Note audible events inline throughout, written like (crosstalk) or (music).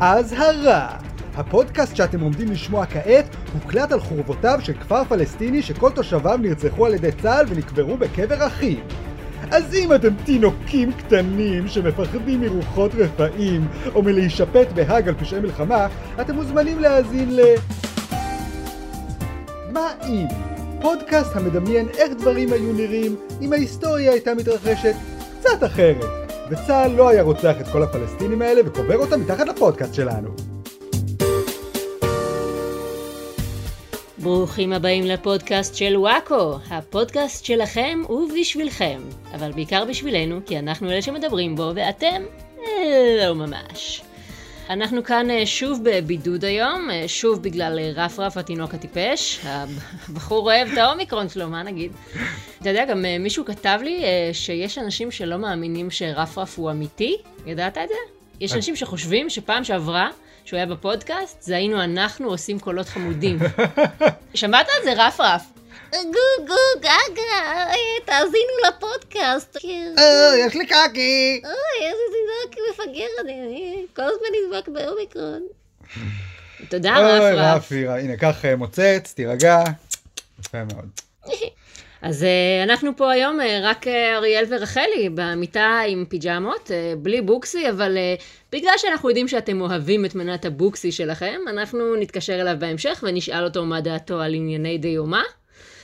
אזהרה! הפודקאסט שאתם עומדים לשמוע כעת הוקלט על חורבותיו של כפר פלסטיני שכל תושביו נרצחו על ידי צה"ל ונקברו בקבר אחים. אז אם אתם תינוקים קטנים שמפחדים מרוחות רפאים או מלהישפט בהאג על פשעי מלחמה, אתם מוזמנים להאזין ל... מה אם? פודקאסט המדמיין איך דברים היו נראים אם ההיסטוריה הייתה מתרחשת קצת אחרת. וצה"ל לא היה רוצח את כל הפלסטינים האלה וקובר אותם מתחת לפודקאסט שלנו. ברוכים הבאים לפודקאסט של וואקו, הפודקאסט שלכם ובשבילכם, אבל בעיקר בשבילנו, כי אנחנו אלה שמדברים בו ואתם אה, לא ממש. אנחנו כאן אה, שוב בבידוד היום, אה, שוב בגלל אה, רפרף התינוק הטיפש. הבחור אוהב את האומיקרון שלו, מה נגיד? אתה יודע, גם מישהו כתב לי שיש אנשים שלא מאמינים שרפרף הוא אמיתי. ידעת את זה? יש אנשים שחושבים שפעם שעברה, שהוא היה בפודקאסט, זה היינו אנחנו עושים קולות חמודים. (laughs) שמעת על זה, רפרף? גו גו גגה, תאזינו לפודקאסט. יש לי קקי. אוי, איזה תינוק מפגר אני, כל הזמן נדבק באומיקרון. תודה, רפרף. אוי, רפי, הנה, קח מוצץ, תירגע. יפה מאוד. (laughs) אז אנחנו פה היום רק אריאל ורחלי במיטה עם פיג'מות, בלי בוקסי, אבל בגלל שאנחנו יודעים שאתם אוהבים את מנת הבוקסי שלכם, אנחנו נתקשר אליו בהמשך ונשאל אותו מה דעתו על ענייני דיומא.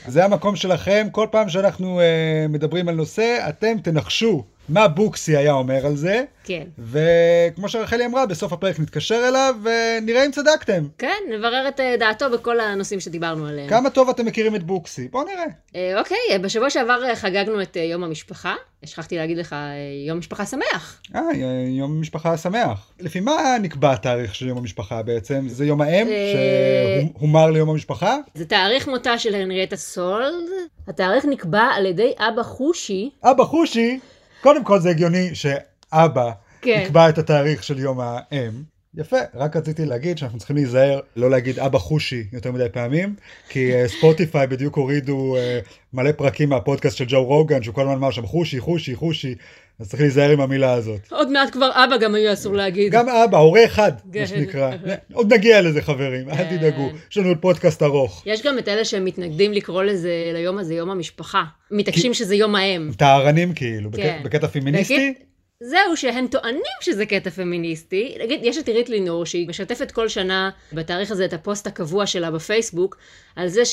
זה המקום שלכם, כל פעם שאנחנו uh, מדברים על נושא, אתם תנחשו מה בוקסי היה אומר על זה. כן. וכמו שרחלי אמרה, בסוף הפרק נתקשר אליו ונראה אם צדקתם. כן, נברר את אה, דעתו בכל הנושאים שדיברנו עליהם. כמה טוב אתם מכירים את בוקסי? בואו נראה. אה, אוקיי, בשבוע שעבר חגגנו את יום המשפחה. שכחתי להגיד לך, יום משפחה שמח. אה, יום משפחה שמח. לפי מה נקבע התאריך של יום המשפחה בעצם? זה יום האם שהומר ליום המשפחה? זה תאריך מותה של הנריאטה סולד. התאריך נקבע על ידי אבא חושי. אבא חושי? קודם כל זה הגיוני שאבא כן. יקבע את התאריך של יום האם. יפה, רק רציתי להגיד שאנחנו צריכים להיזהר לא להגיד אבא חושי יותר מדי פעמים, כי ספוטיפיי בדיוק הורידו uh, מלא פרקים מהפודקאסט של ג'ו רוגן, שהוא כל הזמן אמר שם חושי, חושי, חושי, אז צריך להיזהר עם המילה הזאת. עוד מעט כבר אבא גם היו אסור להגיד. גם אבא, הורה אחד, מה כן. שנקרא. עוד נגיע לזה חברים, אל כן. תדאגו, יש לנו עוד פודקאסט ארוך. יש גם את אלה שמתנגדים לקרוא לזה, ליום הזה, יום המשפחה. מתעקשים שזה יום האם. טהרנים כאילו, כן. בקטע פמיניסטי. זהו, שהם טוענים שזה קטע פמיניסטי. נגיד, יש את עירית לינור, שהיא משתפת כל שנה בתאריך הזה את הפוסט הקבוע שלה בפייסבוק, על זה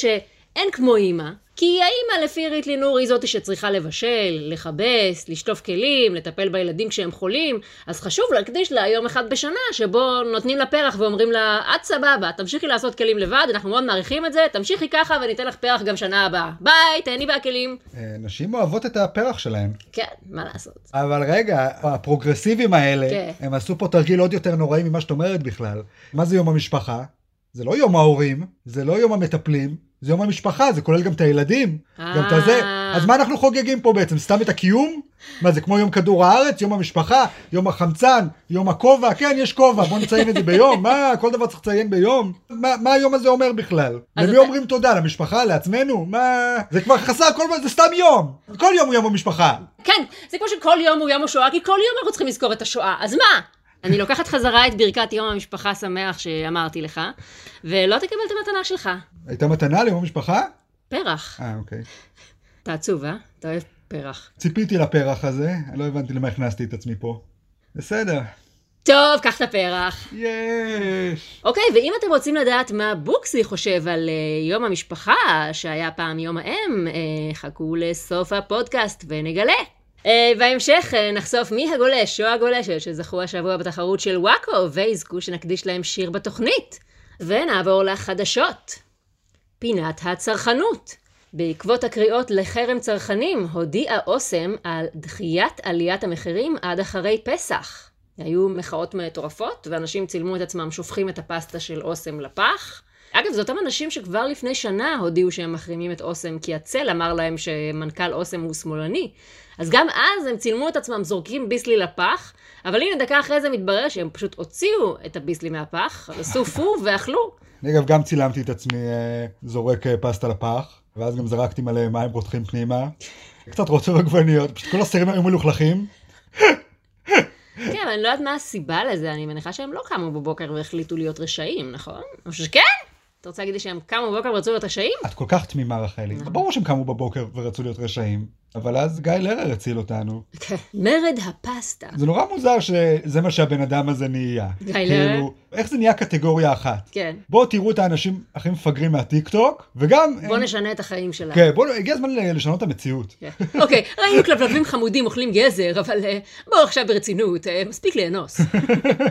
שאין כמו אימא, כי האימא לפי עירית לינור היא זאתי שצריכה לבשל, לכבס, לשטוף כלים, לטפל בילדים כשהם חולים, אז חשוב להקדיש לה יום אחד בשנה שבו נותנים לה פרח ואומרים לה, את סבבה, תמשיכי לעשות כלים לבד, אנחנו מאוד מעריכים את זה, תמשיכי ככה וניתן לך פרח גם שנה הבאה. ביי, תהני מהכלים. אה, נשים אוהבות את הפרח שלהם. כן, מה לעשות. אבל רגע, הפרוגרסיבים האלה, כן. הם עשו פה תרגיל עוד יותר נוראי ממה שאת אומרת בכלל. מה זה יום המשפחה? זה לא יום ההורים, זה לא יום המטפלים, זה יום המשפחה, זה כולל גם את הילדים, גם את הזה. אה. אז מה אנחנו חוגגים פה בעצם? סתם את הקיום? מה זה כמו יום כדור הארץ, יום המשפחה, יום החמצן, יום הכובע? כן, יש כובע, בוא נציין את זה ביום. מה, כל דבר צריך לציין ביום? מה, מה היום הזה אומר בכלל? למי אתה... אומרים תודה? למשפחה? לעצמנו? מה... זה כבר חסר, כל זה סתם יום. כל יום הוא יום המשפחה. כן, זה כמו שכל יום הוא יום השואה, כי כל יום אנחנו צריכים לזכור את השואה. אז מה? אני לוקחת חזרה את ברכת יום המשפחה שמח שאמרתי לך, ולא תקבל את המתנה שלך. הייתה מתנה ליום המשפחה? פרח. אה, אוקיי. אתה עצוב, אה? אתה אוהב פרח. ציפיתי לפרח הזה, לא הבנתי למה הכנסתי את עצמי פה. בסדר. טוב, קח את הפרח. יש. אוקיי, ואם אתם רוצים לדעת מה בוקסי חושב על uh, יום המשפחה, שהיה פעם יום האם, uh, חכו לסוף הפודקאסט ונגלה. Uh, בהמשך uh, נחשוף מי הגולש או הגולשת שזכו השבוע בתחרות של וואקו ויזכו שנקדיש להם שיר בתוכנית. ונעבור לחדשות. פינת הצרכנות. בעקבות הקריאות לחרם צרכנים, הודיעה אוסם על דחיית עליית המחירים עד אחרי פסח. היו מחאות מטורפות, ואנשים צילמו את עצמם שופכים את הפסטה של אוסם לפח. אגב, זה אותם אנשים שכבר לפני שנה הודיעו שהם מחרימים את אוסם, כי הצל אמר להם שמנכ"ל אוסם הוא שמאלני. אז גם אז הם צילמו את עצמם זורקים ביסלי לפח, אבל הנה דקה אחרי זה מתברר שהם פשוט הוציאו את הביסלי מהפח, עשו פו ואכלו. אני אגב גם צילמתי את עצמי אה, זורק אה, פסטה לפח, ואז גם זרקתי מלא מים רותחים פנימה. קצת רוצה עגבניות, פשוט כל הסירים היו מלוכלכים. כן, אני לא יודעת מה הסיבה לזה, אני מניחה שהם לא קמו בבוקר והחליטו להיות רשעים, נכון? או שכן? אתה רוצה להגיד לי שהם קמו בבוקר ורצו להיות רשעים? את כל כך תמימה, רחלי. ברור שהם קמו בבוקר ורצו להיות רשעים. אבל אז גיא לרר הציל אותנו. כן. מרד הפסטה. זה נורא מוזר שזה מה שהבן אדם הזה נהיה. גיא לרר? כאילו, איך זה נהיה קטגוריה אחת? כן. בואו תראו את האנשים הכי מפגרים מהטיק טוק, וגם... בוא הם- נשנה את החיים שלהם. כן, בואו, הגיע הזמן לשנות את המציאות. כן. אוקיי, ראינו כלבלבים חמודים אוכלים גזר, אבל אה, בואו עכשיו ברצינות, אה, מספיק לאנוס.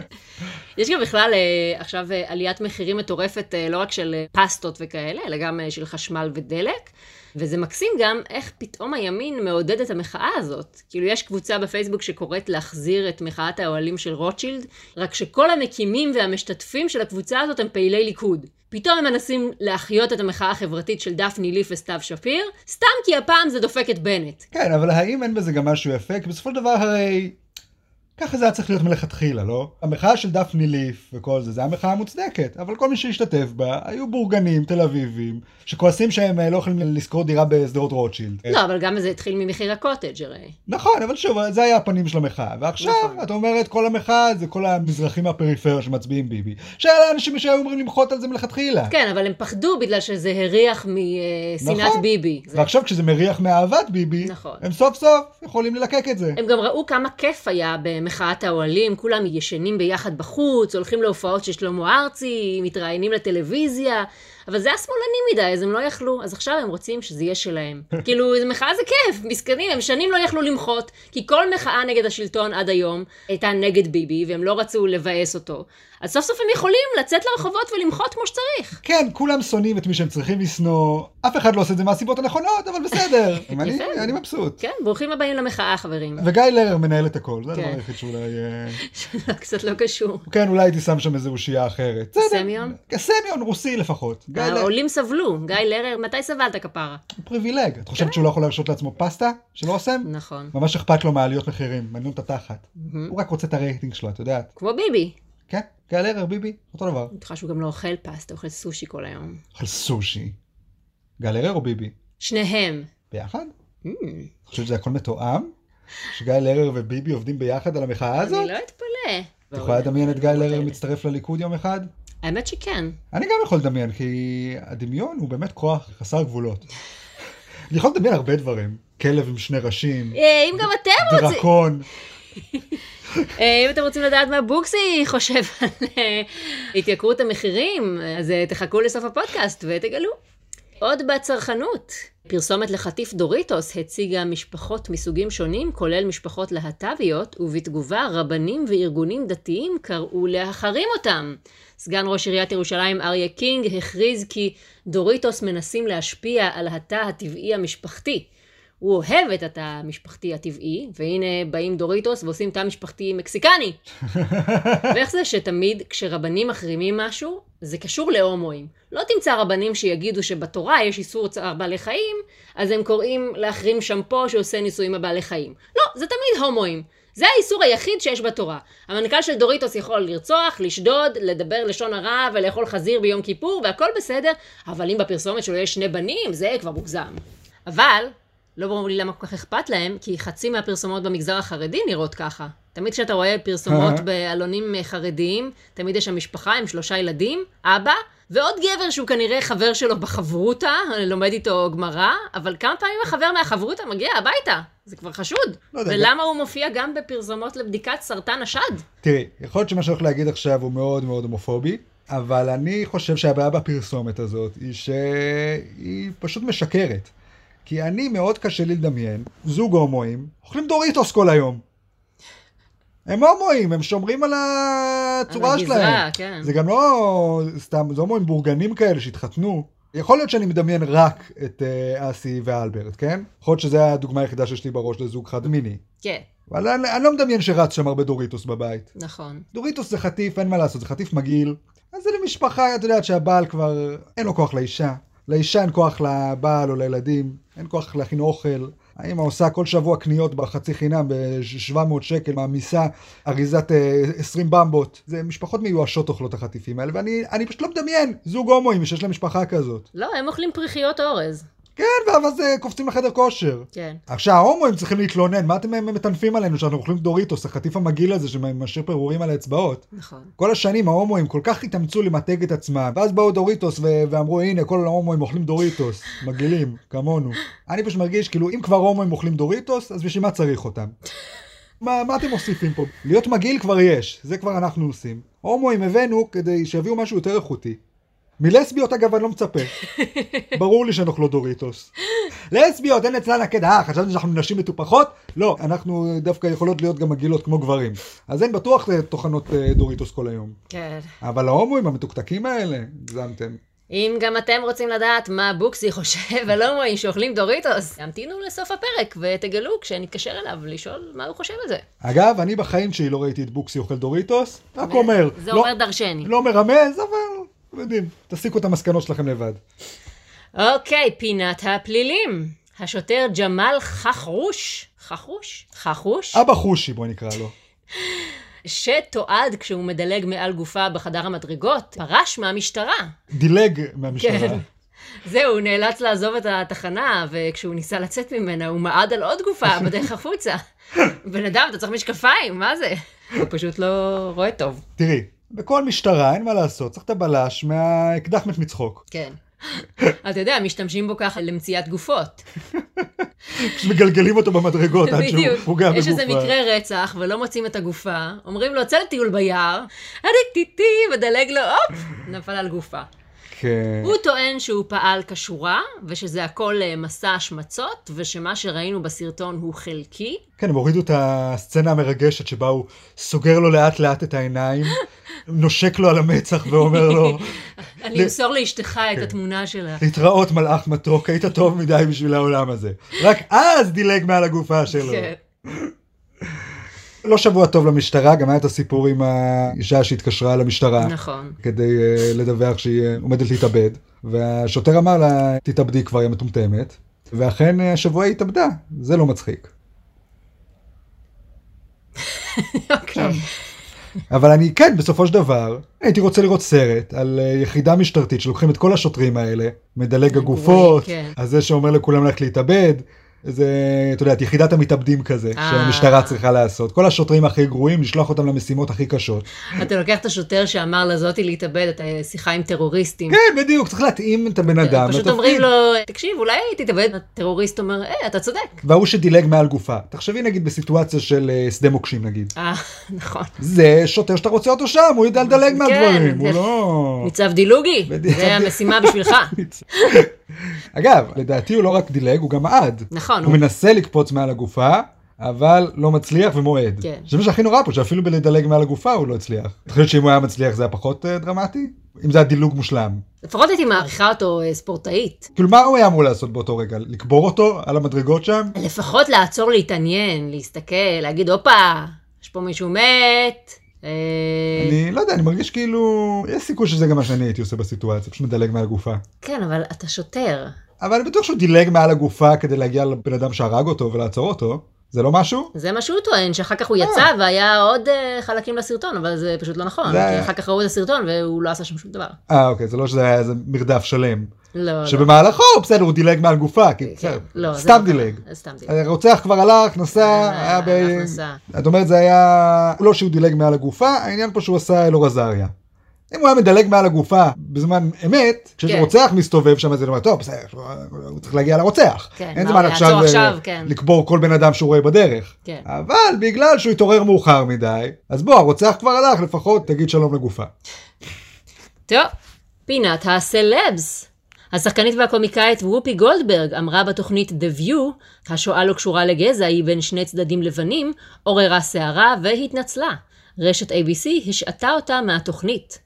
(laughs) יש גם בכלל אה, עכשיו עליית מחירים מטורפת, לא רק של פסטות וכאלה, אלא גם של חשמל ודלק. וזה מקסים גם איך פתאום הימין מעודד את המחאה הזאת. כאילו, יש קבוצה בפייסבוק שקוראת להחזיר את מחאת האוהלים של רוטשילד, רק שכל המקימים והמשתתפים של הקבוצה הזאת הם פעילי ליכוד. פתאום הם מנסים להחיות את המחאה החברתית של דפני ליף וסתיו שפיר, סתם כי הפעם זה דופק את בנט. כן, אבל האם אין בזה גם משהו יפה? כי בסופו של דבר הרי... ככה זה היה צריך להיות מלכתחילה, לא? המחאה של דפני ליף וכל זה, זה היה מחאה מוצדקת, אבל כל מי שהשתתף בה היו בורגנים תל אביבים, שכועסים שהם אה, לא יכולים לשכור דירה בשדרות רוטשילד. לא, אבל גם זה התחיל ממחיר הקוטג' הרי. נכון, אבל שוב, זה היה הפנים של המחאה. ועכשיו, נכון. את אומרת, כל המחאה זה כל המזרחים מהפריפריה שמצביעים ביבי. שאלה אנשים שהיו אומרים למחות על זה מלכתחילה. כן, אבל הם פחדו בגלל שזה הריח משנאת נכון. ביבי. זה- ועכשיו כשזה מריח מאהבת ביבי, נכון. הם סוף סוף יכולים ללקק את זה. הם גם ראו כמה כיף היה במחאת האוהלים, כולם ישנים ביחד בחוץ, הולכים להופעות של שלמה ארצי, מתראיינים לטלוויזיה, אבל זה היה שמאלני מדי, אז הם לא יכלו, אז עכשיו הם רוצים שזה יהיה שלהם. (laughs) כאילו, מחאה זה כיף, מסכנים, הם שנים לא יכלו למחות, כי כל מחאה נגד השלטון עד היום הייתה נגד ביבי, והם לא רצו לבאס אותו. אז סוף סוף הם יכולים לצאת לרחובות ולמחות כמו שצריך. כן, כולם שונאים את מי שהם צריכים לשנוא, אף אחד לא עושה את זה מהסיבות הנכונות, אבל בסדר. (laughs) אני. אני מבסוט. כן, ברוכים הבאים למחאה, חברים. וגיא לרר מנהל את הכל, זה הדבר כן. היחיד שאולי... אה, (laughs) קצת לא קשור. כן, אולי הייתי שם שם איזה אושייה אחרת. סמיון? סמיון, רוסי לפחות. גיא לרר, העולים סבלו, גיא לרר, מתי סבלת כפרה? פריבילג. את. חושבת שהוא לא יכול להרשות לעצמו פסטה של אוסם? נכון. ממש אכפת לו מעליות מחירים, מעניין את התחת. הוא רק רוצה את הרייטינג שלו, את יודעת. כמו ביבי. כן, גיא לרר, ביבי, אותו דבר. אני בטוחה שהוא גם לא אוכל פסטה, אוכל סושי כל היום. אוכל סושי. גיא לרר או ביבי? שניהם. ביחד? את חושבת שזה הכל מתואם? שגיא לרר וביבי עובדים ביחד על המחאה הזאת? אני לא אתפלא. את יכולה לדמיין את גיא לרר. מצטרף לליכוד יום אחד? האמת שכן. אני גם יכול לדמיין, כי הדמיון הוא באמת כוח חסר גבולות. אני יכול לדמיין הרבה דברים. כלב עם שני ראשים, אה, אם גם אתם רוצים, דרקון. אה, אם אתם רוצים לדעת מה בוקסי חושב על אה, התייקרות המחירים, אז תחכו לסוף הפודקאסט ותגלו. עוד בצרכנות, פרסומת לחטיף דוריטוס הציגה משפחות מסוגים שונים, כולל משפחות להט"ביות, ובתגובה רבנים וארגונים דתיים קראו להחרים אותם. סגן ראש עיריית ירושלים אריה קינג הכריז כי דוריטוס מנסים להשפיע על התא הטבעי המשפחתי. הוא אוהב את התא המשפחתי הטבעי, והנה באים דוריטוס ועושים תא משפחתי מקסיקני. (laughs) ואיך זה שתמיד כשרבנים מחרימים משהו, זה קשור להומואים. לא תמצא רבנים שיגידו שבתורה יש איסור צער בעלי חיים, אז הם קוראים להחרים שמפו שעושה ניסויים בבעלי חיים. לא, זה תמיד הומואים. זה האיסור היחיד שיש בתורה. המנכ"ל של דוריטוס יכול לרצוח, לשדוד, לדבר לשון הרע ולאכול חזיר ביום כיפור, והכל בסדר, אבל אם בפרסומת שלו יש שני בנים, זה כבר מוגזם. אבל, לא ברור לי למה כל כך אכפת להם, כי חצי מהפרסומות במגזר החרדי נראות ככה. תמיד כשאתה רואה פרסומות בעלונים חרדיים, תמיד יש שם משפחה עם שלושה ילדים, אבא, ועוד גבר שהוא כנראה חבר שלו בחברותה, לומד איתו גמרא, אבל כמה פעמים החבר מהחברותה מגיע הביתה? זה כבר חשוד. לא יודע, ולמה הוא מופיע גם בפרסומות לבדיקת סרטן השד? תראי, יכול להיות שמה שאני הולך להגיד עכשיו הוא מאוד מאוד הומופובי, אבל אני חושב שהבעיה בפרסומת הזאת היא שהיא פשוט משקרת. כי אני מאוד קשה לי לדמיין, זוג הומואים, אוכלים דוריטוס כל היום. הם הומואים, הם שומרים על הצורה על הגזרה, שלהם. כן. זה גם לא סתם, זה הומואים בורגנים כאלה שהתחתנו. יכול להיות שאני מדמיין רק את אה, אסי ואלברט, כן? יכול להיות שזו הדוגמה היחידה שיש לי בראש לזוג חד מיני. כן, אבל אני, אני לא מדמיין שרץ שם הרבה דוריטוס בבית. נכון. דוריטוס זה חטיף, אין מה לעשות, זה חטיף מגעיל. אז זה למשפחה, את יודעת שהבעל כבר, אין לו כוח לאישה. לאישה אין כוח לבעל או לילדים, אין כוח להכין אוכל. האמא עושה כל שבוע קניות בחצי חינם ב-700 שקל, מעמיסה אריזת אה, 20 במבות. זה משפחות מיואשות אוכלות החטיפים האלה, ואני אני פשוט לא מדמיין זוג הומואים שיש להם משפחה כזאת. לא, הם אוכלים פריחיות אורז. כן, ואז אה, קופצים לחדר כושר. כן. עכשיו, ההומואים צריכים להתלונן, מה אתם מטנפים עלינו שאנחנו אוכלים דוריטוס, החטיף המגעיל הזה שמשאיר פירורים על האצבעות? נכון. כל השנים ההומואים כל כך התאמצו למתג את עצמם, ואז באו דוריטוס ו- ואמרו, הנה, כל ההומואים אוכלים דוריטוס, (laughs) מגעילים, כמונו. אני פשוט מרגיש, כאילו, אם כבר הומואים אוכלים דוריטוס, אז בשביל מה צריך אותם? (laughs) מה, מה אתם מוסיפים פה? להיות מגעיל כבר יש, זה כבר אנחנו עושים. הומואים הבאנו כדי שיביאו משהו יותר איכותי. מלסביות אגב אני לא מצפה. (laughs) ברור לי שהן אוכלות דוריטוס. לסביות אין אצלן הקטע, אה חשבתי שאנחנו נשים מטופחות? לא, אנחנו דווקא יכולות להיות גם מגעילות כמו גברים. אז הן בטוח טוחנות אה, דוריטוס כל היום. כן. אבל ההומואים המתוקתקים האלה, הגזמתם. אם גם אתם רוצים לדעת מה בוקסי חושב על הומואים שאוכלים דוריטוס, המתינו לסוף הפרק ותגלו כשנתקשר אליו לשאול מה הוא חושב על זה. אוקיי, אני בחיים שלי לא ראיתי את בוקסי אוכל דוריטוס, רק אומר. זה לא- אומר דרשני. לא מרמז, אבל יודעים, תסיקו את המסקנות שלכם לבד. אוקיי, פינת הפלילים. השוטר ג'מאל חחרוש, חחרוש? חחרוש? אבא חושי בוא נקרא לו. שתועד כשהוא מדלג מעל גופה בחדר המדרגות, פרש מהמשטרה. דילג מהמשטרה. כן. זהו, הוא נאלץ לעזוב את התחנה, וכשהוא ניסה לצאת ממנה, הוא מעד על עוד גופה (laughs) בדרך החוצה. בן אדם, אתה צריך משקפיים, מה זה? הוא פשוט לא רואה טוב. תראי, בכל משטרה אין מה לעשות, צריך את הבלש מהאקדח מת מצחוק. כן. אתה יודע, משתמשים בו ככה למציאת גופות. מגלגלים אותו במדרגות עד שהוא. פוגע בגופה. יש איזה מקרה רצח ולא מוצאים את הגופה, אומרים לו, צא לטיול ביער, אני טיטי, מדלג לו, הופ, נפל על גופה. כן. הוא טוען שהוא פעל כשורה, ושזה הכל אה, מסע השמצות, ושמה שראינו בסרטון הוא חלקי. כן, הם הורידו את הסצנה המרגשת שבה הוא סוגר לו לאט לאט את העיניים, (laughs) נושק לו על המצח ואומר לו, (laughs) אני אמסור לאשתך את התמונה שלה. להתראות מלאך מתוק, היית טוב מדי בשביל העולם הזה. רק אז דילג מעל הגופה שלו. כן. לא שבוע טוב למשטרה, גם היה את הסיפור עם האישה שהתקשרה למשטרה. נכון. כדי uh, לדווח שהיא uh, עומדת להתאבד, והשוטר אמר לה, תתאבדי כבר, היא מטומטמת, ואכן uh, השבוע היא התאבדה, זה לא מצחיק. (laughs) אוקיי. אבל אני כן, בסופו של דבר, הייתי רוצה לראות סרט על יחידה משטרתית שלוקחים את כל השוטרים האלה, מדלג הגופות, כן. אז זה שאומר לכולם ללכת להתאבד, זה, אתה יודע, את יחידת המתאבדים כזה, אה. שהמשטרה צריכה לעשות. כל השוטרים הכי גרועים, לשלוח אותם למשימות הכי קשות. אתה לוקח את השוטר שאמר לזאתי להתאבד, אתה שיחה עם טרוריסטים. כן, בדיוק, צריך להתאים את הבן אדם. פשוט לתפקיד. אומרים לו, תקשיב, אולי תתאבד. הטרוריסט אומר, אה, אתה צודק. וההוא שדילג מעל גופה. תחשבי נגיד בסיטואציה של אה, שדה מוקשים נגיד. אה, (laughs) נכון. זה שוטר שאתה רוצה אותו שם, הוא יודע לדלג מהדברים, הוא כן. לא... ניצב דילוגי. זה המשימה בשבילך. (laughs) אגב, לדעתי הוא לא רק דילג, הוא גם מעד. נכון, הוא הוא- מנסה לקפוץ מעל הגופה, אבל לא מצליח ומועד. כן. זה מה שהכי נורא פה, שאפילו בלדלג מעל הגופה הוא לא הצליח. אתה חושב שאם הוא היה מצליח זה היה פחות אה, דרמטי? אם זה היה דילוג מושלם. לפחות הייתי מעריכה אותו אה, ספורטאית. כאילו מה הוא היה אמור לעשות באותו רגע? לקבור אותו על המדרגות שם? לפחות לעצור להתעניין, להסתכל, להגיד, הופה, יש פה מישהו מת. אה, אני לא יודע, אני מרגיש כאילו... יש סיכוי שזה גם מה שאני הייתי עושה בסיטואציה, פשוט מדלג מעל הגופה. כן, אבל אתה שוטר. אבל אני בטוח שהוא דילג מעל הגופה כדי להגיע לבן אדם שהרג אותו ולעצור אותו. זה לא משהו? זה מה שהוא טוען, שאחר כך הוא יצא והיה עוד אה, חלקים לסרטון, אבל זה פשוט לא נכון. זה- כי אחר כך ראו את הסרטון והוא לא עשה שם שום דבר. אה, אוקיי, זה לא שזה היה איזה מרדף שלם. לא, לא. שבמהלכו, בסדר, הוא דילג מעל גופה, כי בסדר, לא, זה סתם לא דילג. סתם דילג. הרוצח כבר הלך, נסע, היה ב... נסע. את אומרת זה היה... לא שהוא דילג מעל הגופה, העניין פה שהוא עשה אלאור עזריה. אם הוא היה מדלג מעל הגופה בזמן אמת, כשאיזה כן. מסתובב שם, אז אני אומר, טוב, בסדר, הוא צריך להגיע לרוצח. כן, אין זמן עכשיו אה, עכשיו, כן. לקבור כל בן אדם שהוא רואה בדרך. כן. אבל בגלל שהוא התעורר מאוחר מדי, אז בוא, הרוצח כבר הלך, לפחות תגיד שלום לגופה. טוב, פינת הסלבס. השחקנית והקומיקאית וופי גולדברג אמרה בתוכנית The View, השואה לא קשורה לגזע, היא בין שני צדדים לבנים, עוררה סערה והתנצלה. רשת ABC השעתה אותה מהתוכנית.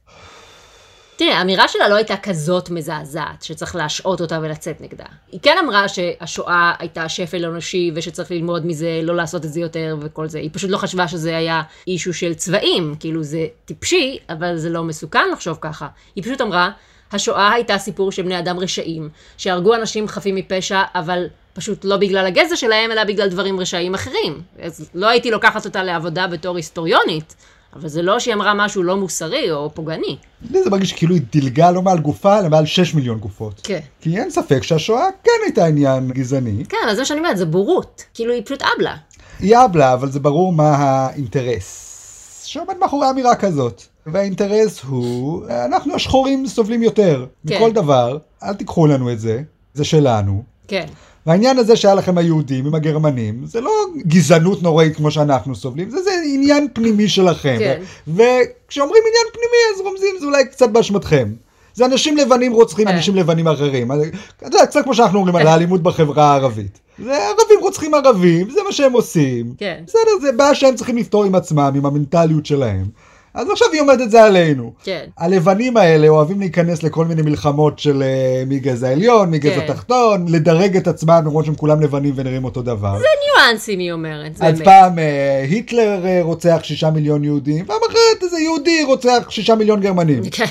תראה, האמירה שלה לא הייתה כזאת מזעזעת, שצריך להשעות אותה ולצאת נגדה. היא כן אמרה שהשואה הייתה שפל אנושי ושצריך ללמוד מזה, לא לעשות את זה יותר וכל זה. היא פשוט לא חשבה שזה היה אישו של צבעים, כאילו זה טיפשי, אבל זה לא מסוכן לחשוב ככה. היא פשוט אמרה, השואה הייתה סיפור של בני אדם רשעים, שהרגו אנשים חפים מפשע, אבל פשוט לא בגלל הגזע שלהם, אלא בגלל דברים רשעים אחרים. אז לא הייתי לוקחת אותה לעבודה בתור היסטוריונית, אבל זה לא שהיא אמרה משהו לא מוסרי או פוגעני. לי זה מרגיש כאילו היא דילגה לא מעל גופה, אלא מעל 6 מיליון גופות. כן. כי אין ספק שהשואה כן הייתה עניין גזעני. כן, אז זה שאני אומרת, זה בורות. כאילו, היא פשוט אבלה. היא אבלה, אבל זה ברור מה האינטרס שעומד מאחורי אמירה כזאת. והאינטרס הוא, אנחנו השחורים סובלים יותר כן. מכל דבר, אל תיקחו לנו את זה, זה שלנו. כן. והעניין הזה שהיה לכם היהודים עם הגרמנים, זה לא גזענות נוראית כמו שאנחנו סובלים, זה, זה עניין פנימי שלכם. כן. וכשאומרים עניין פנימי אז רומזים זה אולי קצת באשמתכם. זה אנשים לבנים רוצחים כן. אנשים לבנים אחרים. אתה יודע, קצת כמו שאנחנו אומרים על האלימות בחברה הערבית. זה ערבים רוצחים ערבים, זה מה שהם עושים. כן. בסדר, זה בעיה שהם צריכים לפתור עם עצמם, עם המנטליות שלהם. אז עכשיו היא עומדת זה עלינו. כן. הלבנים האלה אוהבים להיכנס לכל מיני מלחמות של אה, מי גזע עליון, מי גזע כן. תחתון, לדרג את עצמם למרות שהם כולם לבנים ונראים אותו דבר. ניואנסים, היא אומרת. זה אז. פעם אה, היטלר אה, רוצח שישה מיליון יהודים, פעם אחרת איזה יהודי רוצח שישה מיליון גרמנים. (laughs) כן.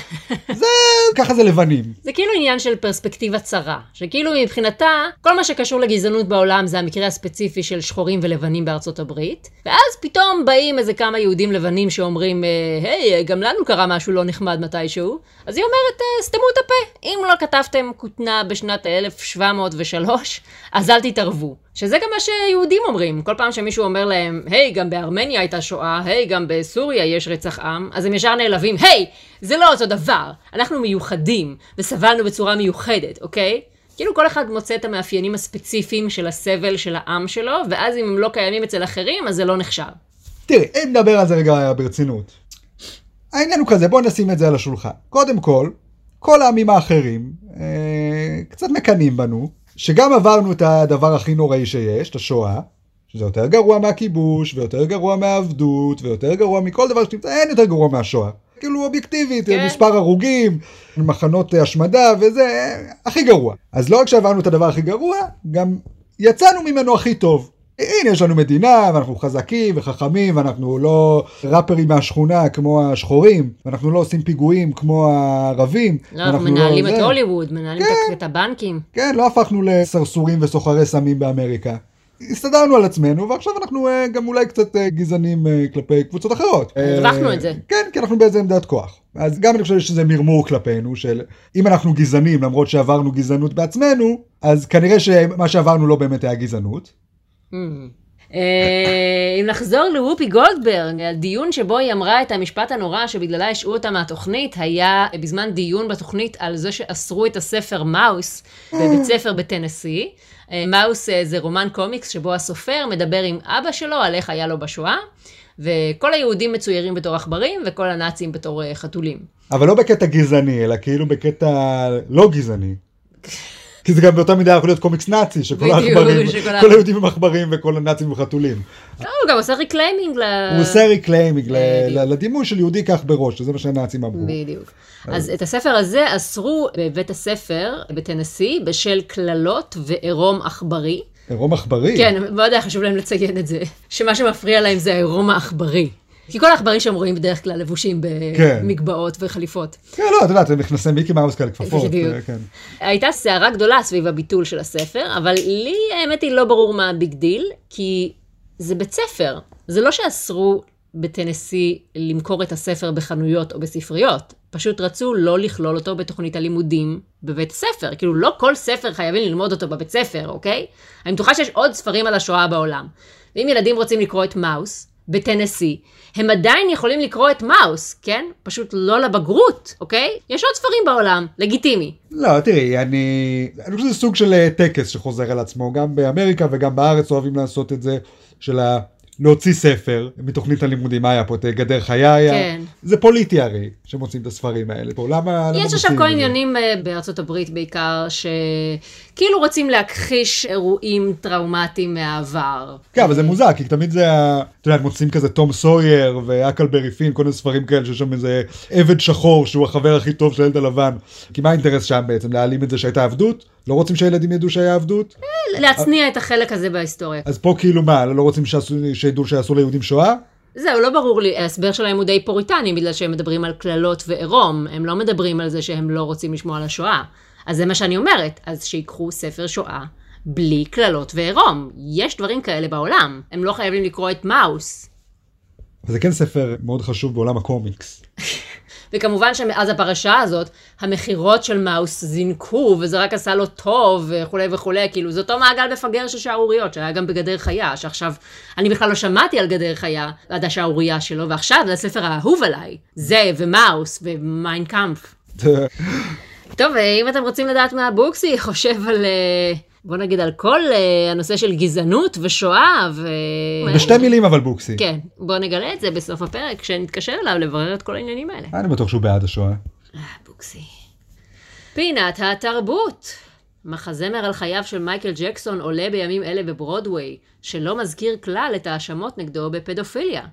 זה, ככה זה לבנים. זה כאילו עניין של פרספקטיבה צרה, שכאילו מבחינתה, כל מה שקשור לגזענות בעולם זה המקרה הספציפי של שחורים ולבנים בארצות הברית, ואז פתאום באים איזה כמה יהודים לבנים שאומרים, אה, היי, גם לנו קרה משהו לא נחמד מתישהו, אז היא אומרת, "אה, סתמו את הפה, אם לא כתבתם כותנה בשנת 1703, אז אל תתערבו. שזה גם מה שיהודים אומרים, כל פעם שמישהו אומר להם, היי, גם בארמניה הייתה שואה, היי, גם בסוריה יש רצח עם, אז הם ישר נעלבים, היי, זה לא אותו דבר, אנחנו מיוחדים, וסבלנו בצורה מיוחדת, אוקיי? כאילו כל אחד מוצא את המאפיינים הספציפיים של הסבל של העם שלו, ואז אם הם לא קיימים אצל אחרים, אז זה לא נחשב. תראי, אם נדבר על זה רגע ברצינות. העניין הוא כזה, בואו נשים את זה על השולחן. קודם כל, כל העמים האחרים אה, קצת מקנאים בנו, שגם עברנו את הדבר הכי נוראי שיש, את השואה, שזה יותר גרוע מהכיבוש, ויותר גרוע מהעבדות, ויותר גרוע מכל דבר שתמצא, אין יותר גרוע מהשואה. כאילו אובייקטיבית, כן. מספר הרוגים, מחנות השמדה וזה, הכי גרוע. אז לא רק שעברנו את הדבר הכי גרוע, גם יצאנו ממנו הכי טוב. הנה יש לנו מדינה ואנחנו חזקים וחכמים ואנחנו לא ראפרים מהשכונה כמו השחורים ואנחנו לא עושים פיגועים כמו הערבים. לא, אנחנו ואנחנו מנהלים זה. את הוליווד, מנהלים כן. את- הבנקים. כן, לא הפכנו לסרסורים וסוחרי סמים באמריקה. הסתדרנו על עצמנו ועכשיו אנחנו אה, גם אולי קצת אה, גזענים אה, כלפי קבוצות אחרות. הרווחנו את זה. כן, כי אנחנו באיזה עמדת כוח. אז גם אני חושב שזה מרמור כלפינו של אם אנחנו גזענים למרות שעברנו גזענות בעצמנו, אז כנראה שמה שעברנו לא באמת היה גזענות. אה, אם נחזור לוופי גולדברג, הדיון שבו היא אמרה את המשפט הנורא שבגללה השעו אותה מהתוכנית, היה בזמן דיון בתוכנית על זה שאסרו את הספר מאוס בבית ספר בטנסי. אה, מאוס אה, זה רומן קומיקס שבו הסופר מדבר עם אבא שלו על איך היה לו בשואה, וכל היהודים מצוירים בתור עכברים וכל הנאצים בתור חתולים. אבל לא בקטע גזעני, אלא כאילו בקטע לא גזעני. כי זה גם באותה מידה יכול להיות קומיקס נאצי, שכל העכברים, כל היהודים הם עכברים וכל הנאצים הם חתולים. לא, הוא גם עושה reclaiming ל... הוא עושה reclaiming לדימוי של יהודי כך בראש, שזה מה שהנאצים אמרו. בדיוק. אז את הספר הזה אסרו בבית הספר בטנסי בשל קללות ועירום עכברי. עירום עכברי. כן, מאוד היה חשוב להם לציין את זה, שמה שמפריע להם זה העירום העכברי. כי כל העכברים שהם רואים בדרך כלל לבושים כן. במגבעות וחליפות. כן, לא, את יודעת, הם מכנסי מיקי מאוס כאלה כפפות. בדיוק. אה, כן. הייתה סערה גדולה סביב הביטול של הספר, אבל לי האמת היא לא ברור מה ה big deal, כי זה בית ספר. זה לא שאסרו בטנסי למכור את הספר בחנויות או בספריות, פשוט רצו לא לכלול אותו בתוכנית הלימודים בבית הספר. כאילו, לא כל ספר חייבים ללמוד אותו בבית ספר, אוקיי? אני בטוחה שיש עוד ספרים על השואה בעולם. ואם ילדים רוצים לקרוא את מאוס, בטנסי, הם עדיין יכולים לקרוא את מאוס, כן? פשוט לא לבגרות, אוקיי? יש עוד ספרים בעולם, לגיטימי. לא, תראי, אני... אני חושב שזה סוג של אה, טקס שחוזר על עצמו, גם באמריקה וגם בארץ אוהבים לעשות את זה, של ה... להוציא ספר מתוכנית הלימודים, מה היה פה, את גדר חיי? כן. זה פוליטי הרי, שמוצאים את הספרים האלה פה, למה... יש עכשיו כל את? עניינים אה, בארצות הברית בעיקר, שכאילו רוצים להכחיש אירועים טראומטיים מהעבר. כן, אבל זה מוזר, כי תמיד זה, ה- אתה יודע, מוצאים כזה תום סויר ואקלברי פין, כל מיני ספרים כאלה שיש שם איזה עבד שחור שהוא החבר הכי טוב של הילד הלבן. כי מה האינטרס שם בעצם? להעלים את זה שהייתה עבדות? לא רוצים שהילדים ידעו שהיה עבדות? להצניע את החלק הזה בהיסטוריה. אז פה כאילו מה, לא רוצים שידעו שעשו ליהודים שואה? זהו, לא ברור לי, ההסבר שלהם הוא די פוריטני, בגלל שהם מדברים על קללות ועירום, הם לא מדברים על זה שהם לא רוצים לשמוע על השואה. אז זה מה שאני אומרת, אז שיקחו ספר שואה בלי קללות ועירום. יש דברים כאלה בעולם, הם לא חייבים לקרוא את מאוס. זה כן ספר מאוד חשוב בעולם הקומיקס. (laughs) וכמובן שמאז הפרשה הזאת, המכירות של מאוס זינקו, וזה רק עשה לו טוב, וכולי וכולי, כאילו, זה אותו מעגל מפגר של שערוריות, שהיה גם בגדר חיה, שעכשיו, אני בכלל לא שמעתי על גדר חיה, עד השערורייה שלו, ועכשיו זה הספר האהוב עליי, זה, ומאוס, ומיינקאמפ. (laughs) טוב, אם אתם רוצים לדעת מה בוקסי חושב על... אה, בוא נגיד על כל אה, הנושא של גזענות ושואה ו... בשתי מילים אבל בוקסי. כן, בוא נגלה את זה בסוף הפרק, כשנתקשר אליו לברר את כל העניינים האלה. אני בטוח שהוא בעד השואה. אה, בוקסי. פינת התרבות. מחזמר על חייו של מייקל ג'קסון עולה בימים אלה בברודוויי, שלא מזכיר כלל את ההאשמות נגדו בפדופיליה.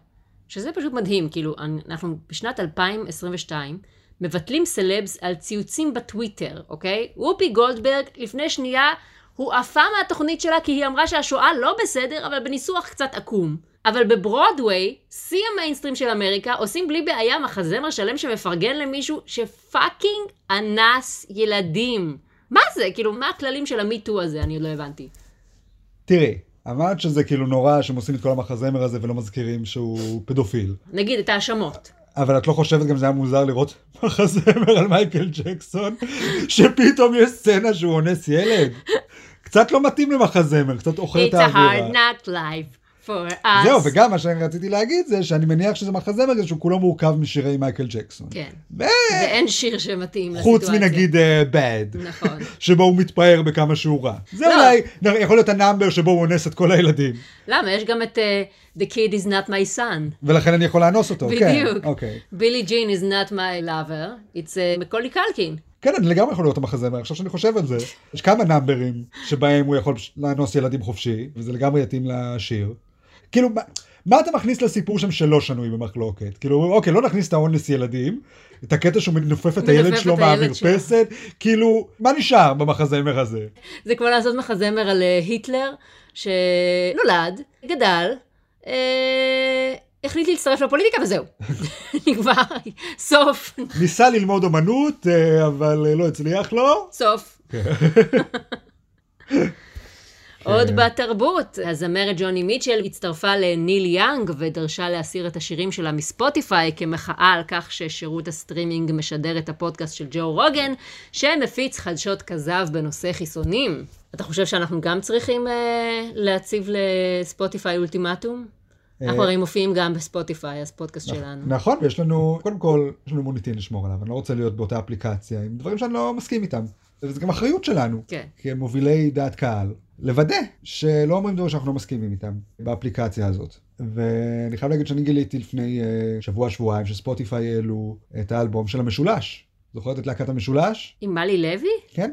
שזה פשוט מדהים, כאילו, אנחנו בשנת 2022, מבטלים סלבס על ציוצים בטוויטר, אוקיי? וופי גולדברג לפני שנייה הוא עפה מהתוכנית שלה כי היא אמרה שהשואה לא בסדר, אבל בניסוח קצת עקום. אבל בברודוויי, שיא המיינסטרים של אמריקה, עושים בלי בעיה מחזמר שלם שמפרגן למישהו ש fucking אנס ילדים. מה זה? כאילו, מה הכללים של המיטו הזה? אני עוד לא הבנתי. תראי, אמרת שזה כאילו נורא שהם עושים את כל המחזמר הזה ולא מזכירים שהוא פדופיל. נגיד את ההאשמות. אבל את לא חושבת גם זה היה מוזר לראות מחזמר על מייקל ג'קסון, שפתאום יש סצנה שהוא אונס ילד? קצת לא מתאים למחזמר, קצת אוכל את האווירה. It's a hard knock life. for us. זהו, וגם מה שאני רציתי להגיד זה שאני מניח שזה מחזמר כזה שהוא כולו מורכב משירי מייקל ג'קסון. כן. ו... ואין שיר שמתאים לסיטואציה. חוץ מנגיד אה, bad. נכון. (laughs) שבו הוא מתפאר בכמה שהוא רע. זה לא. אולי יכול להיות ה number שבו הוא אונס את כל הילדים. למה? יש גם את אה, The Kid is not my son. ולכן אני יכול לאנוס אותו. כן. בדיוק. אוקיי. בילי ג'ין is not my lover, it's uh, מקולי קלקין. כן, אני לגמרי יכול להיות המחזמר, עכשיו שאני חושב על זה. יש כמה נאמברים שבהם הוא יכול לאנוס ילדים חופשי, וזה לגמרי יתאים לשיר. כאילו, מה, מה אתה מכניס לסיפור שם שלא שנוי במחלוקת? כאילו, אוקיי, לא נכניס את האונס ילדים, את הקטע שהוא מנופף את הילד שלו מהמרפסת, כאילו, מה נשאר במחזמר הזה? זה כמו לעשות מחזמר על אה, היטלר, שנולד, גדל, אה... החליט להצטרף לפוליטיקה וזהו. (laughs) נגמר, סוף. ניסה ללמוד אומנות, אה, אבל אה, לא הצליח לו. סוף. (laughs) עוד כן. בתרבות, הזמרת ג'וני מיטשל הצטרפה לניל יאנג ודרשה להסיר את השירים שלה מספוטיפיי כמחאה על כך ששירות הסטרימינג משדר את הפודקאסט של ג'ו רוגן, שמפיץ חדשות כזב בנושא חיסונים. אתה חושב שאנחנו גם צריכים אה, להציב לספוטיפיי אולטימטום? אנחנו הרי מופיעים גם בספוטיפיי, אז פודקאסט שלנו. נכון, ויש לנו, קודם כל, יש לנו מוניטין לשמור עליו, אני לא רוצה להיות באותה אפליקציה עם דברים שאני לא מסכים איתם. וזה גם אחריות שלנו, כן. כמובילי דעת קהל, לוודא שלא אומרים דברים שאנחנו לא מסכימים איתם באפליקציה הזאת. ואני חייב להגיד שאני גיליתי לפני uh, שבוע שבועיים שספוטיפיי העלו את האלבום של המשולש. זוכרת את להקת המשולש? עם מלי לוי? כן.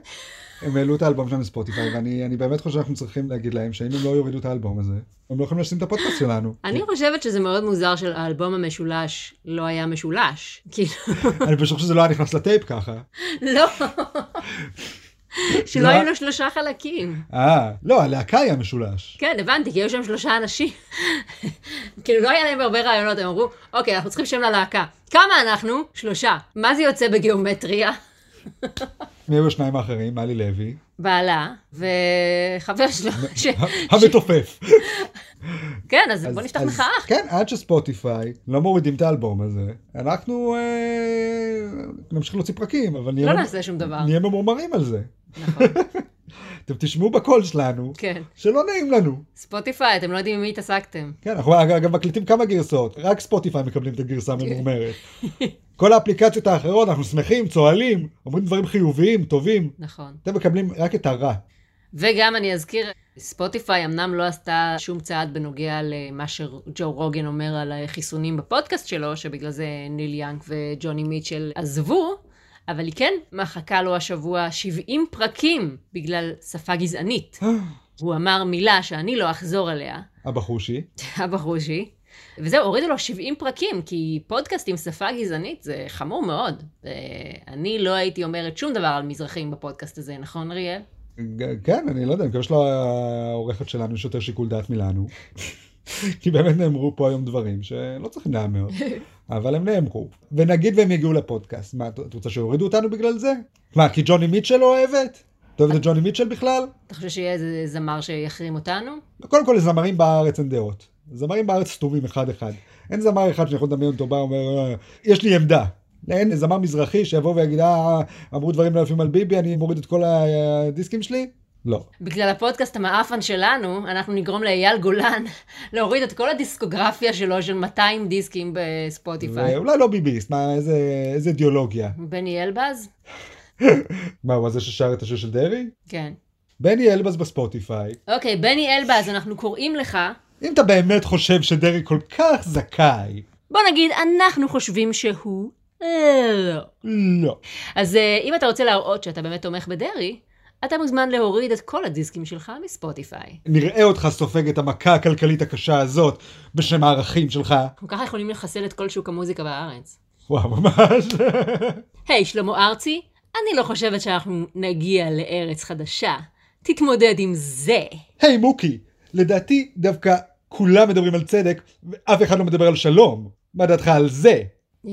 הם העלו את האלבום שלהם בספוטיפיי, ואני באמת חושב שאנחנו צריכים להגיד להם שאם הם לא יורידו את האלבום הזה, הם לא יכולים לשים את הפודקאסט שלנו. אני חושבת שזה מאוד מוזר שהאלבום המשולש לא היה משולש. כאילו... אני פשוט חושב שזה לא היה נכנס לטייפ ככה. לא. (laughs) שלא היו לו שלושה חלקים. אה, לא, הלהקה היא המשולש. כן, הבנתי, כי היו שם שלושה אנשים. כאילו, לא היה להם הרבה רעיונות, הם אמרו, אוקיי, אנחנו צריכים שם ללהקה. כמה אנחנו? שלושה. מה זה יוצא בגיאומטריה? מי היו השניים האחרים? מלי לוי. בעלה, וחבר שלו. (laughs) המתופף. כן, אז בוא נפתח מחאה. כן, עד שספוטיפיי לא מורידים את האלבום הזה, אנחנו אה, נמשיך להוציא פרקים, אבל לא נעשה שום דבר. נהיה ממורמרים על זה. נכון. (laughs) אתם תשמעו בקול שלנו, כן. שלא נעים לנו. ספוטיפיי, אתם לא יודעים עם מי התעסקתם. כן, אנחנו גם מקליטים כמה גרסאות, רק ספוטיפיי מקבלים את הגרסה הממורמרת. (laughs) כל האפליקציות האחרות, אנחנו שמחים, צוהלים, אומרים דברים חיוביים, טובים. נכון. אתם מקבלים רק את הרע. וגם אני אזכיר, ספוטיפיי אמנם לא עשתה שום צעד בנוגע למה שג'ו רוגן אומר על חיסונים בפודקאסט שלו, שבגלל זה ניל יאנג וג'וני מיטשל עזבו, אבל היא כן מחקה לו השבוע 70 פרקים בגלל שפה גזענית. (gasps) הוא אמר מילה שאני לא אחזור עליה. אבא חושי. אבא חושי. וזהו, הורידו לו 70 פרקים, כי פודקאסט עם שפה גזענית זה חמור מאוד. אני לא הייתי אומרת שום דבר על מזרחים בפודקאסט הזה, נכון, אריאל? כן, אני לא יודע, אני מקווה שלעורכת שלנו יש יותר שיקול דעת מלנו. (laughs) כי באמת נאמרו פה היום דברים שלא צריכים להיאמר, (laughs) אבל הם נאמרו. ונגיד והם יגיעו לפודקאסט, מה, את רוצה שיורידו אותנו בגלל זה? מה, כי ג'וני מיטשל לא אוהבת? את אוהבת את ג'וני מיטשל בכלל? אתה חושב שיהיה איזה זמר שיחרים אותנו? קודם כל, זמרים בארץ אין דעות. זמרים בארץ סתומים אחד-אחד. אין זמר אחד שיכול לדמיין אותו בא ואומר, "אה, יש לי עמדה. אין זמר מזרחי שיבוא ויגיד, אה, אמרו דברים לא יפים על ביבי, אני מוריד את כל הדיסקים שלי? לא. בגלל הפודקאסט המאפן שלנו, אנחנו נגרום לאייל גולן (laughs) להוריד את כל הדיסקוגרפיה שלו של 200 דיסקים בספוטיפיי. ואולי לא ביביסט, מה, איזה, איזה אידיאולוגיה. בני אלבז? (laughs) מה, הוא זה ששר את השיר של דרעי? כן. בני אלבז בספוטיפיי. אוקיי, בני אלבז, אנחנו קוראים לך, אם אתה באמת חושב שדרעי כל כך זכאי, בוא נגיד, אנחנו חושבים שהוא... לא. לא. אז אה, אם אתה רוצה להראות שאתה באמת תומך בדרעי, אתה מוזמן להוריד את כל הדיסקים שלך מספוטיפיי. נראה אותך סופג את המכה הכלכלית הקשה הזאת בשם הערכים שלך. אנחנו ככה יכולים לחסל את כל שוק המוזיקה בארץ. וואו, ממש. היי, שלמה ארצי, אני לא חושבת שאנחנו נגיע לארץ חדשה. תתמודד עם זה. היי מוקי, לדעתי דווקא כולם מדברים על צדק ואף אחד לא מדבר על שלום. מה דעתך על זה? אה,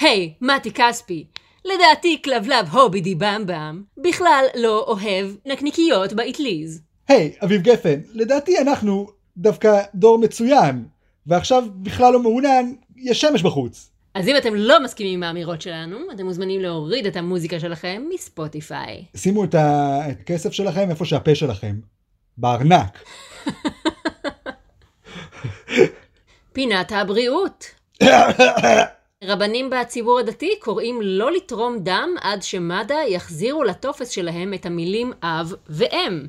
היי, מתי כספי, לדעתי כלבלב הובידי במבם בכלל לא אוהב נקניקיות באטליז. היי, אביב גפן, לדעתי אנחנו דווקא דור מצוין, ועכשיו בכלל לא מעוניין, יש שמש בחוץ. אז אם אתם לא מסכימים עם האמירות שלנו, אתם מוזמנים להוריד את המוזיקה שלכם מספוטיפיי. שימו את הכסף שלכם איפה שהפה שלכם. בארנק. (laughs) פינת הבריאות. (laughs) רבנים בציבור הדתי קוראים לא לתרום דם עד שמד"א יחזירו לטופס שלהם את המילים אב ואם.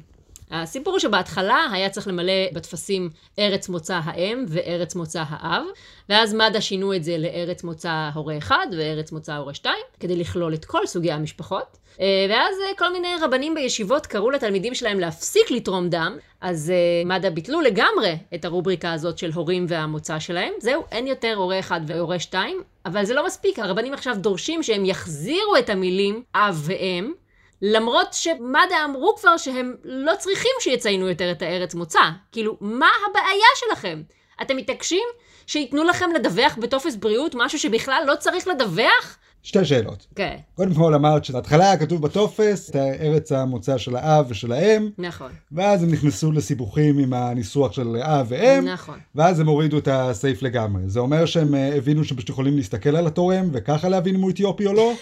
הסיפור הוא שבהתחלה היה צריך למלא בטפסים ארץ מוצא האם וארץ מוצא האב, ואז מד"א שינו את זה לארץ מוצא הורה אחד וארץ מוצא הורה שתיים, כדי לכלול את כל סוגי המשפחות. אה, ואז אה, כל מיני רבנים בישיבות קראו לתלמידים שלהם להפסיק לתרום דם, אז אה, מד"א ביטלו לגמרי את הרובריקה הזאת של הורים והמוצא שלהם. זהו, אין יותר הורה אחד והורה שתיים, אבל זה לא מספיק, הרבנים עכשיו דורשים שהם יחזירו את המילים אב ואם, למרות שמד"א אמרו כבר שהם לא צריכים שיציינו יותר את הארץ מוצא. כאילו, מה הבעיה שלכם? אתם מתעקשים שייתנו לכם לדווח בטופס בריאות משהו שבכלל לא צריך לדווח? שתי שאלות. כן, קודם כל אמרת שבהתחלה היה כתוב בטופס את ארץ המוצא של האב ושל האם, נכון, ואז הם נכנסו לסיבוכים עם הניסוח של אב ואם, נכון. ואז הם הורידו את הסעיף לגמרי. זה אומר שהם אה, הבינו שהם פשוט יכולים להסתכל על התורם וככה להבין אם הוא אתיופי או לא,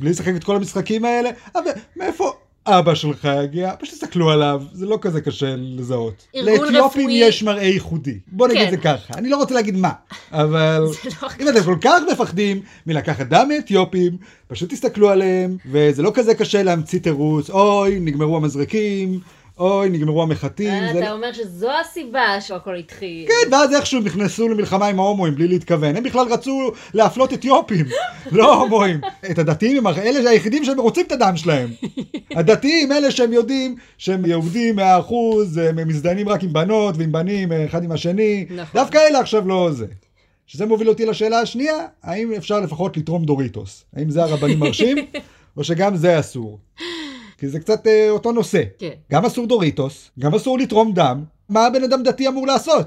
בלי לשחק את כל המשחקים האלה, אבל מאיפה אבא שלך הגיע? פשוט תסתכלו עליו, זה לא כזה קשה לזהות. ארגון לאתיופים רפואי- יש מראה ייחודי. בוא נגיד כן. את זה ככה, אני לא רוצה להגיד מה, (laughs) אבל לא אם אתם כל כך מפחדים מלקחת דם מאתיופים, פשוט תסתכלו עליהם, וזה לא כזה קשה להמציא תירוץ, אוי, נגמרו המזרקים, אוי, נגמרו המחטים. זה אתה לא- אומר שזו הסיבה שהכל התחיל. כן, ואז איכשהו נכנסו למלחמה עם ההומואים בלי להתכוון. הם בכלל רצו להפלות אתיופים, לא הומואים. את הדתיים הם אלה היחידים שהם רוצים את הדם שלהם. הדתיים, אלה שהם יודעים שהם יהודים 100%, הם מזדיינים רק עם בנות ועם בנים, אחד עם השני. נכון. דווקא אלה עכשיו לא זה. שזה מוביל אותי לשאלה השנייה, האם אפשר לפחות לתרום דוריטוס? האם זה הרבנים מרשים, (laughs) או שגם זה אסור? כי זה קצת אה, אותו נושא. כן. גם אסור דוריטוס, גם אסור לתרום דם, מה הבן אדם דתי אמור לעשות?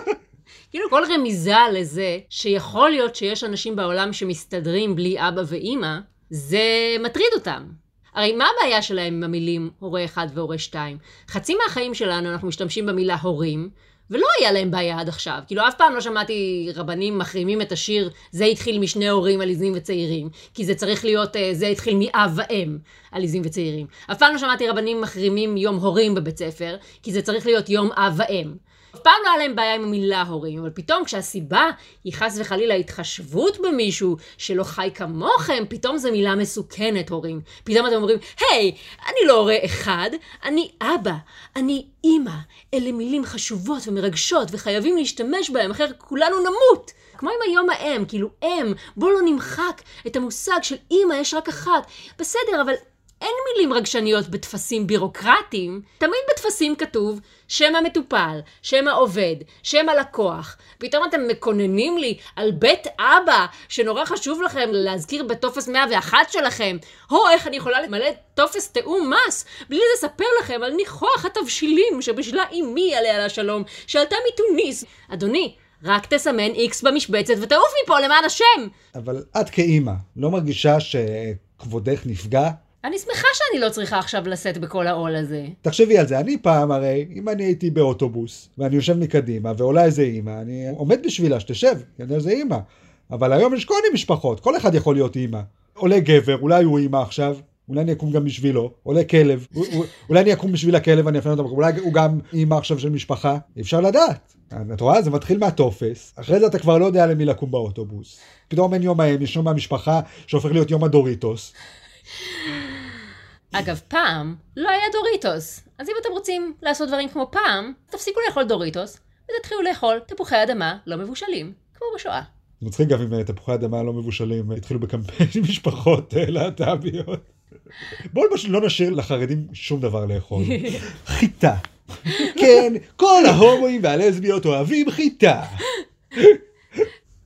(laughs) כאילו כל רמיזה לזה שיכול להיות שיש אנשים בעולם שמסתדרים בלי אבא ואימא, זה מטריד אותם. הרי מה הבעיה שלהם עם המילים הורה אחד והורה שתיים? חצי מהחיים שלנו אנחנו משתמשים במילה הורים, ולא היה להם בעיה עד עכשיו. כאילו אף פעם לא שמעתי רבנים מחרימים את השיר זה התחיל משני הורים עליזים וצעירים, כי זה צריך להיות אה, זה התחיל מאב ואם עליזים וצעירים. אף פעם לא שמעתי רבנים מחרימים יום הורים בבית ספר, כי זה צריך להיות יום אב ואם. אף פעם לא היה להם בעיה עם המילה הורים, אבל פתאום כשהסיבה היא חס וחלילה התחשבות במישהו שלא חי כמוכם, פתאום זו מילה מסוכנת הורים. פתאום אתם אומרים, היי, אני לא הורה אחד, אני אבא, אני אימא. אלה מילים חשובות ומרגשות וחייבים להשתמש בהם, אחרת כולנו נמות. כמו עם היום האם, כאילו אם, בוא לא נמחק את המושג של אימא יש רק אחת. בסדר, אבל אין מילים רגשניות בטפסים בירוקרטיים. תמיד בטפסים כתוב שם המטופל, שם העובד, שם הלקוח. פתאום אתם מקוננים לי על בית אבא, שנורא חשוב לכם להזכיר בטופס 101 שלכם. הו, איך אני יכולה למלא טופס תיאום מס, בלי לספר לכם על ניחוח התבשילים שבשלה אמי עליה לשלום, שעלתה מתוניס. אדוני, רק תסמן איקס במשבצת ותעוף מפה למען השם! אבל את כאימא, לא מרגישה שכבודך נפגע אני שמחה שאני לא צריכה עכשיו לשאת בכל העול הזה. תחשבי על זה, אני פעם הרי, אם אני הייתי באוטובוס, ואני יושב מקדימה, ועולה איזה אימא, אני עומד בשבילה שתשב, כי אני איזה אימא. אבל היום יש כל מיני משפחות, כל אחד יכול להיות אימא. עולה גבר, אולי הוא אימא עכשיו, אולי אני אקום גם בשבילו, עולה כלב, אולי אני אקום בשביל הכלב ואני אפנה אותו, אולי הוא גם אימא עכשיו של משפחה, אי אפשר לדעת. את רואה? זה מתחיל מהטופס, אחרי זה אתה כבר לא יודע למי לקום באוטובוס. פתאום אין יום האם, יש יום מהמשפחה שהופך להיות יום הדוריטוס. אגב, פעם לא היה דוריטוס. אז אם אתם רוצים לעשות דברים כמו פעם, תפסיקו לאכול דוריטוס, ותתחילו לאכול תפוחי אדמה לא מבושלים, כמו בשואה. זה מצחיק גם אם תפוחי אדמה לא מבושלים התחילו בקמפיין עם משפחות אה, להט"ביות. בואו לא נשאיר לחרדים שום דבר לאכול. (laughs) חיטה. כן, כל ההומואים והלסביות אוהבים חיטה.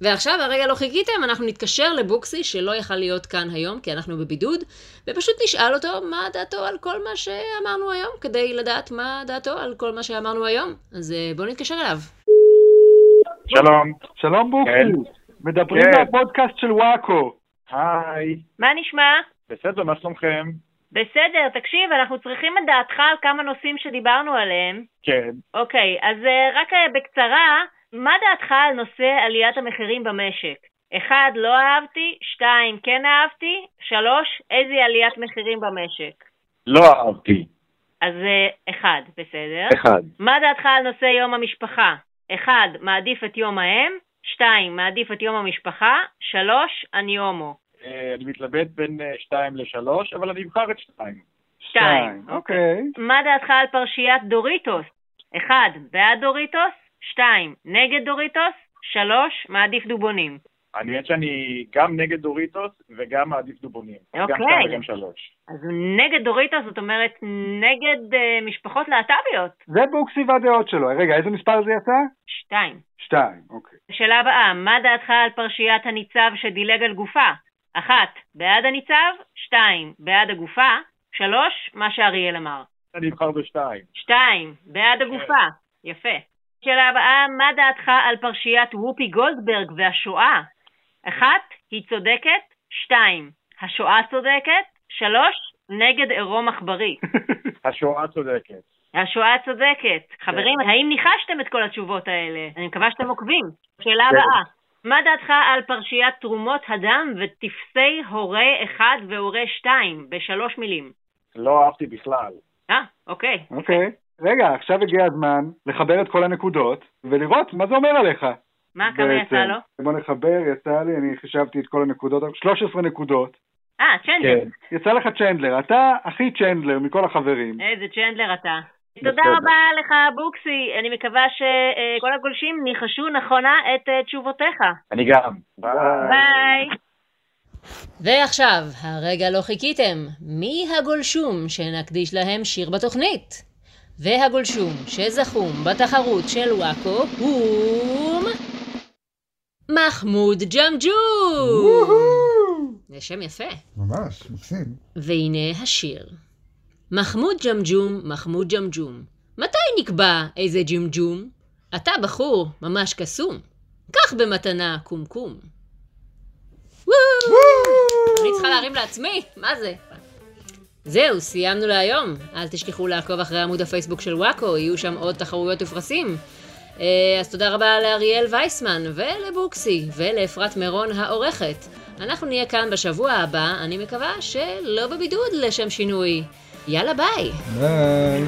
ועכשיו, הרגע לא חיכיתם, אנחנו נתקשר לבוקסי שלא יכל להיות כאן היום, כי אנחנו בבידוד, ופשוט נשאל אותו מה דעתו על כל מה שאמרנו היום, כדי לדעת מה דעתו על כל מה שאמרנו היום. אז אה, בואו נתקשר אליו. שלום. שלום בוקסי. כן. מדברים כן. מהפודקאסט של וואקו. היי. מה נשמע? בסדר, מה שלומכם? בסדר, תקשיב, אנחנו צריכים את דעתך על כמה נושאים שדיברנו עליהם. כן. אוקיי, אז uh, רק uh, בקצרה, מה דעתך על נושא עליית המחירים במשק? אחד, לא אהבתי, שתיים, כן אהבתי, שלוש, איזה עליית מחירים במשק? לא אהבתי. אז uh, אחד, בסדר. אחד. מה דעתך על נושא יום המשפחה? אחד, מעדיף את יום האם, שתיים, מעדיף את יום המשפחה, שלוש, אני הומו. אה, אני מתלבט בין אה, שתיים לשלוש, אבל אני אבחר את שתיים. שתיים, אוקיי. מה דעתך על פרשיית דוריטוס? אחד, בעד דוריטוס, שתיים, נגד דוריטוס, שלוש, מעדיף דובונים. אני האמת שאני גם נגד דוריטוס וגם מעדיף דובונים. אוקיי. גם שתיים וגם שלוש. אז נגד דוריטוס, זאת אומרת נגד אה, משפחות להט"ביות. זה בוקסי והדעות שלו. רגע, איזה מספר זה יצא? שתיים. שתיים, אוקיי. שאלה הבאה, מה דעתך על פרשיית הניצב שדילג על גופה? אחת, בעד הניצב, שתיים, בעד הגופה, שלוש, מה שאריאל אמר. אני אבחר בשתיים. שתיים, בעד הגופה, יפה. שאלה הבאה, מה דעתך על פרשיית וופי גולדברג והשואה? אחת, היא צודקת, שתיים, השואה צודקת, שלוש, נגד עירום עכברי. (laughs) השואה צודקת. השואה צודקת. חברים, כן. האם ניחשתם את כל התשובות האלה? אני מקווה שאתם עוקבים. שאלה כן. הבאה, מה דעתך על פרשיית תרומות הדם וטפסי הורה אחד והורה שתיים, בשלוש מילים? לא אהבתי בכלל. אה, אוקיי. אוקיי. רגע, עכשיו הגיע הזמן לחבר את כל הנקודות ולראות מה זה אומר עליך. מה, כמה יצא לו? בוא נחבר, יצא לי, אני חישבתי את כל הנקודות, 13 נקודות. אה, צ'נדלר. כן. יצא לך צ'נדלר, אתה הכי צ'נדלר מכל החברים. איזה צ'נדלר אתה. תודה רבה לך, בוקסי. אני מקווה שכל הגולשים ניחשו נכונה את אה, תשובותיך. אני גם. ביי. ועכשיו, הרגע לא חיכיתם. מי הגולשום שנקדיש להם שיר בתוכנית? והגולשום שזכום בתחרות של וואקו הוא... מחמוד ג'מג'ום! זה שם יפה. ממש, מקסים. והנה השיר. מחמוד ג'מג'ום, מחמוד ג'מג'ום. מתי נקבע איזה ג'מג'ום? אתה בחור ממש קסום. קח במתנה קומקום. אני צריכה להרים לעצמי? מה זה? זהו, סיימנו להיום. אל תשכחו לעקוב אחרי עמוד הפייסבוק של וואקו, יהיו שם עוד תחרויות ופרסים. אה, אז תודה רבה לאריאל וייסמן ולבוקסי ולאפרת מירון העורכת. אנחנו נהיה כאן בשבוע הבא, אני מקווה שלא בבידוד לשם שינוי. יאללה ביי. ביי.